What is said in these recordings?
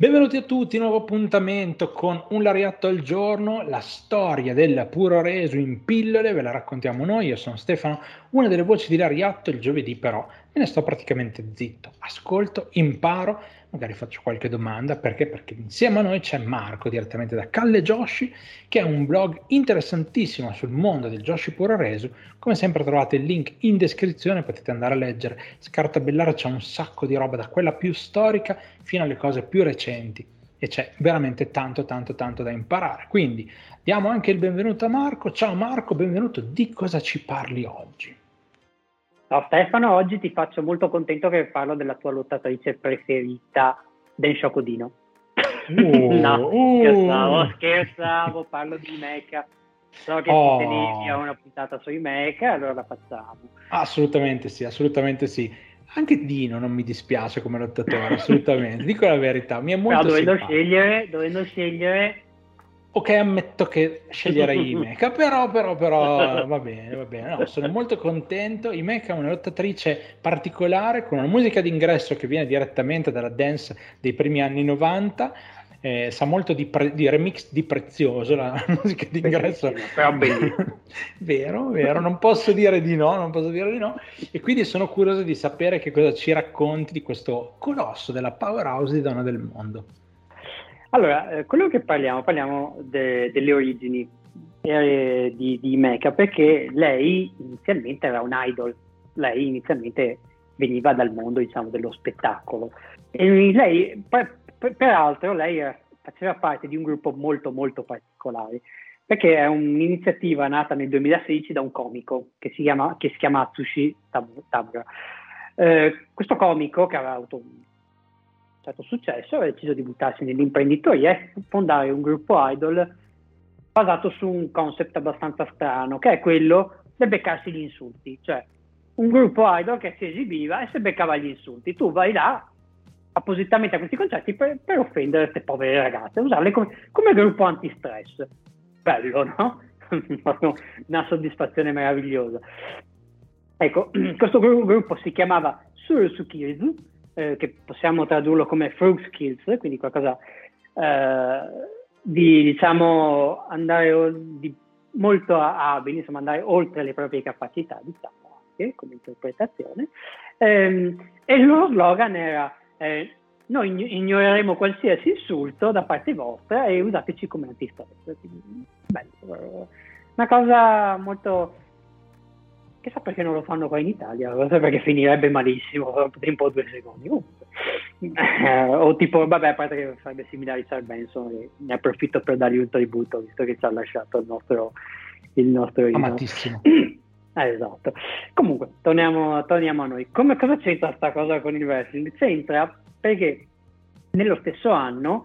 Benvenuti a tutti, nuovo appuntamento con un lariatto al giorno, la storia del puro reso in pillole, ve la raccontiamo noi, io sono Stefano, una delle voci di lariatto, il giovedì però ne sto praticamente zitto, ascolto, imparo magari faccio qualche domanda, perché? Perché insieme a noi c'è Marco direttamente da Calle Joshi, che è un blog interessantissimo sul mondo del Joshi Puro Resu. Come sempre trovate il link in descrizione, potete andare a leggere, scartabellare, c'è un sacco di roba da quella più storica fino alle cose più recenti e c'è veramente tanto tanto tanto da imparare. Quindi diamo anche il benvenuto a Marco. Ciao Marco, benvenuto. Di cosa ci parli oggi? Ciao Stefano, oggi ti faccio molto contento che parlo della tua lottatrice preferita, Den Shocodino. Uh, no, uh. scherzavo, scherzavo, parlo di Mecha. So che oh. tenevi a una puntata sui Mecha, allora la facciamo. Assolutamente sì, assolutamente sì. Anche Dino non mi dispiace come lottatore, assolutamente. Dico la verità, mi è molto Però dovendo scegliere, dovendo scegliere Ok, ammetto che sceglierei Imeca, però, però, però va bene, va bene. No, sono molto contento. Imeca è una lottatrice particolare con una musica d'ingresso che viene direttamente dalla dance dei primi anni 90. Eh, sa molto di, pre- di, remix di prezioso la musica d'ingresso però bellissimo vero, vero, non posso dire di no non posso dire di no e quindi sono curioso di sapere che cosa ci racconti di questo colosso della powerhouse di donna del mondo allora, eh, quello che parliamo, parliamo de, delle origini eh, di, di Mecha, perché lei inizialmente era un idol, lei inizialmente veniva dal mondo, diciamo, dello spettacolo. E lei, per, per, peraltro, lei faceva parte di un gruppo molto, molto particolare, perché è un'iniziativa nata nel 2016 da un comico che si chiama, che si chiama Atsushi Tabra. Eh, questo comico, che aveva avuto certo successo, ha deciso di buttarsi nell'imprenditoria e fondare un gruppo idol basato su un concept abbastanza strano, che è quello del beccarsi gli insulti, cioè un gruppo idol che si esibiva e si beccava gli insulti. Tu vai là appositamente a questi concerti per, per offendere queste povere ragazze, usarle come, come gruppo antistress. Bello, no? Una soddisfazione meravigliosa. Ecco, questo gruppo si chiamava Surusukirizu eh, che possiamo tradurlo come frog skills, quindi qualcosa eh, di diciamo andare di molto abili, insomma andare oltre le proprie capacità, diciamo anche come interpretazione. Eh, e il loro slogan era eh, noi ignoreremo qualsiasi insulto da parte vostra e usateci come antistress. Bello, una cosa molto chissà perché non lo fanno qua in Italia, perché finirebbe malissimo, tempo due secondi. Eh, o tipo, vabbè, a parte che sarebbe simile a Richard Benson, e ne approfitto per dargli un tributo, visto che ci ha lasciato il nostro... Il nostro Amatissimo. Eh, esatto. Comunque, torniamo, torniamo, a noi. Come, cosa c'entra questa cosa con il wrestling? C'entra perché nello stesso anno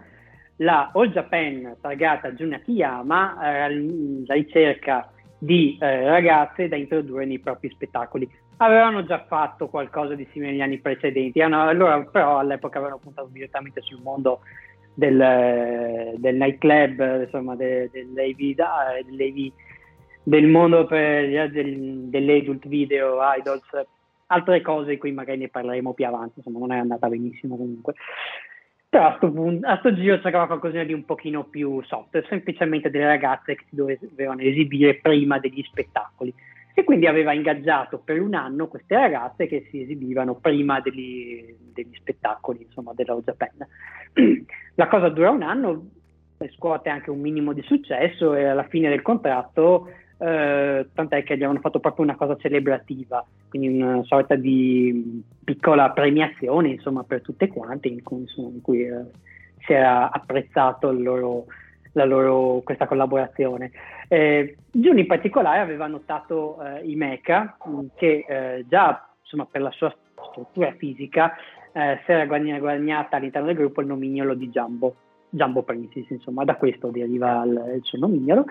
la All Japan targata Jun Akiyama era alla ricerca di eh, ragazze da introdurre nei propri spettacoli. Avevano già fatto qualcosa di simile negli anni precedenti, allora però all'epoca avevano puntato direttamente sul mondo del, del nightclub, insomma, del, dell'AV, dell'AV, del mondo per, del, dell'adult video, idols, altre cose di cui magari ne parleremo più avanti, insomma non è andata benissimo comunque. Però a sto, punto, a sto giro cercava qualcosa di un pochino più soft, semplicemente delle ragazze che si dovevano esibire prima degli spettacoli. E quindi aveva ingaggiato per un anno queste ragazze che si esibivano prima degli, degli spettacoli, insomma, della Japan. La cosa dura un anno, scuote anche un minimo di successo e alla fine del contratto eh, tant'è che gli avevano fatto proprio una cosa celebrativa, quindi una sorta di piccola premiazione insomma per tutte quante in cui, insomma, in cui eh, si era apprezzato loro, loro, questa collaborazione. Eh, Jun in particolare aveva notato eh, i mecha mm, che eh, già insomma, per la sua struttura fisica eh, si era guadagnata all'interno del gruppo il nomignolo di Jumbo. Jumbo Princess, insomma, da questo deriva il, il suo nomignolo,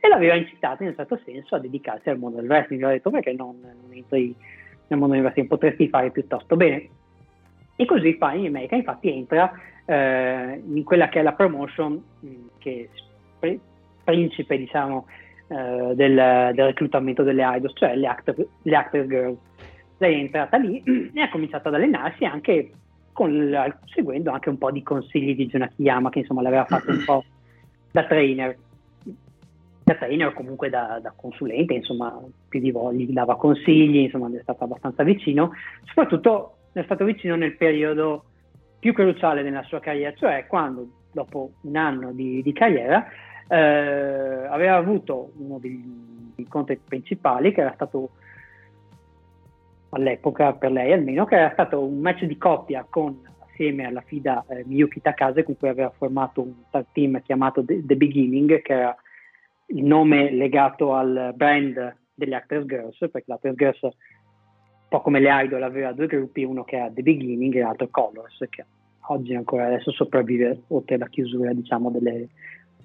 e l'aveva incitato in un certo senso a dedicarsi al mondo del wrestling. Ha detto perché non, non entri nel mondo del wrestling, potresti fare piuttosto bene. E così fa in America, infatti entra eh, in quella che è la promotion mh, che è principe, diciamo, eh, del, del, reclutamento delle idols, cioè le actor, le actor girls. Lei è entrata lì e ha cominciato ad allenarsi anche con, seguendo anche un po' di consigli di Junakiyama che insomma l'aveva fatto un po' da trainer. Da trainer o comunque da, da, consulente, insomma, più di volte gli dava consigli, insomma, è stato abbastanza vicino, soprattutto è stato vicino nel periodo più cruciale della sua carriera, cioè quando dopo un anno di, di carriera eh, aveva avuto uno degli incontri principali che era stato all'epoca per lei almeno, che era stato un match di coppia con assieme alla FIDA eh, Miyuki Takase con cui aveva formato un team chiamato The, The Beginning, che era il nome legato al brand delle Actors Girls, perché l'Actors Girls, un po' come le idol, aveva due gruppi, uno che era The Beginning e l'altro Colors, che oggi ancora adesso sopravvive oltre alla chiusura diciamo, delle,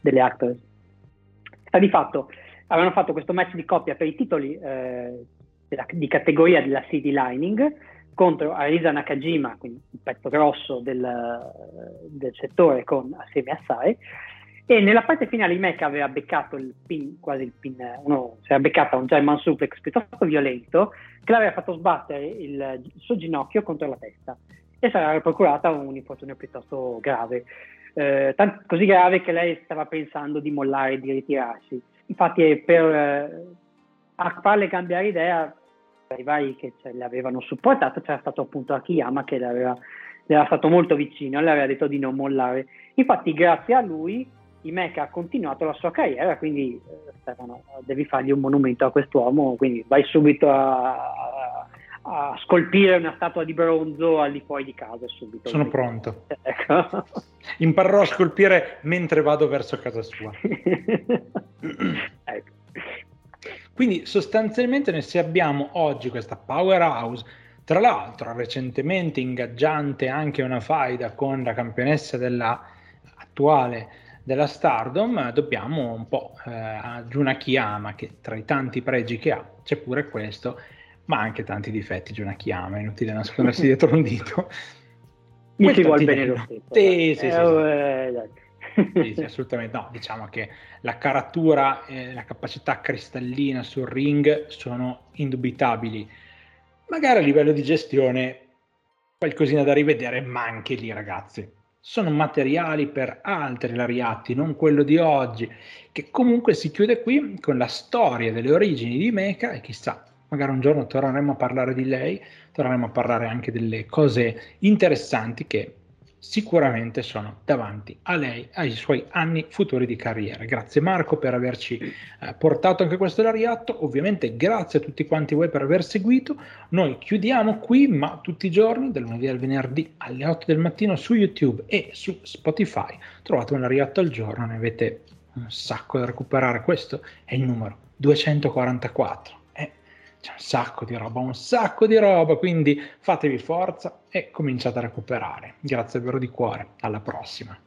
delle Actors. Sta di fatto, avevano fatto questo match di coppia per i titoli eh, della, di categoria della City Lining contro Arisa Nakajima, quindi un pezzo grosso del, del settore con, assieme a Sai, e nella parte finale Imeca aveva beccato il pin, quasi il pin, uno, si era beccato un German suplex piuttosto violento. Che l'aveva fatto sbattere il, il suo ginocchio contro la testa e si era procurata un infortunio piuttosto grave, eh, tanto, così grave che lei stava pensando di mollare, di ritirarsi. Infatti per eh, farle cambiare idea, i vari che ce le avevano supportato c'era stato appunto Akiyama che le aveva, le era stato molto vicino, le aveva detto di non mollare. Infatti grazie a lui Imeca ha continuato la sua carriera, quindi eh, Stefano, devi fargli un monumento a quest'uomo, quindi vai subito a, a, a scolpire una statua di bronzo al di fuori di casa subito. Sono pronto. Ecco. Imparerò a scolpire mentre vado verso casa sua. Quindi sostanzialmente noi se abbiamo oggi questa powerhouse, tra l'altro recentemente ingaggiante anche una faida con la campionessa della attuale della Stardom, dobbiamo un po' eh, a Juna Kiyama, che tra i tanti pregi che ha c'è pure questo, ma anche tanti difetti Juna Kiyama, è inutile nascondersi dietro un dito. Mi si vuole bene lo stesso. Sì, sì, eh, sì, sì. Assolutamente no. Diciamo che la caratura e la capacità cristallina sul ring sono indubitabili. Magari a livello di gestione qualcosina da rivedere, ma anche lì, ragazzi sono materiali per altri lariati, non quello di oggi, che comunque si chiude qui con la storia delle origini di Mecha e chissà, magari un giorno torneremo a parlare di lei, torneremo a parlare anche delle cose interessanti che sicuramente sono davanti a lei, ai suoi anni futuri di carriera. Grazie Marco per averci eh, portato anche questo lariatto, ovviamente grazie a tutti quanti voi per aver seguito, noi chiudiamo qui, ma tutti i giorni, dal lunedì al venerdì alle 8 del mattino su YouTube e su Spotify trovate un lariatto al giorno, ne avete un sacco da recuperare, questo è il numero 244 c'è un sacco di roba, un sacco di roba, quindi fatevi forza e cominciate a recuperare. Grazie davvero di cuore, alla prossima.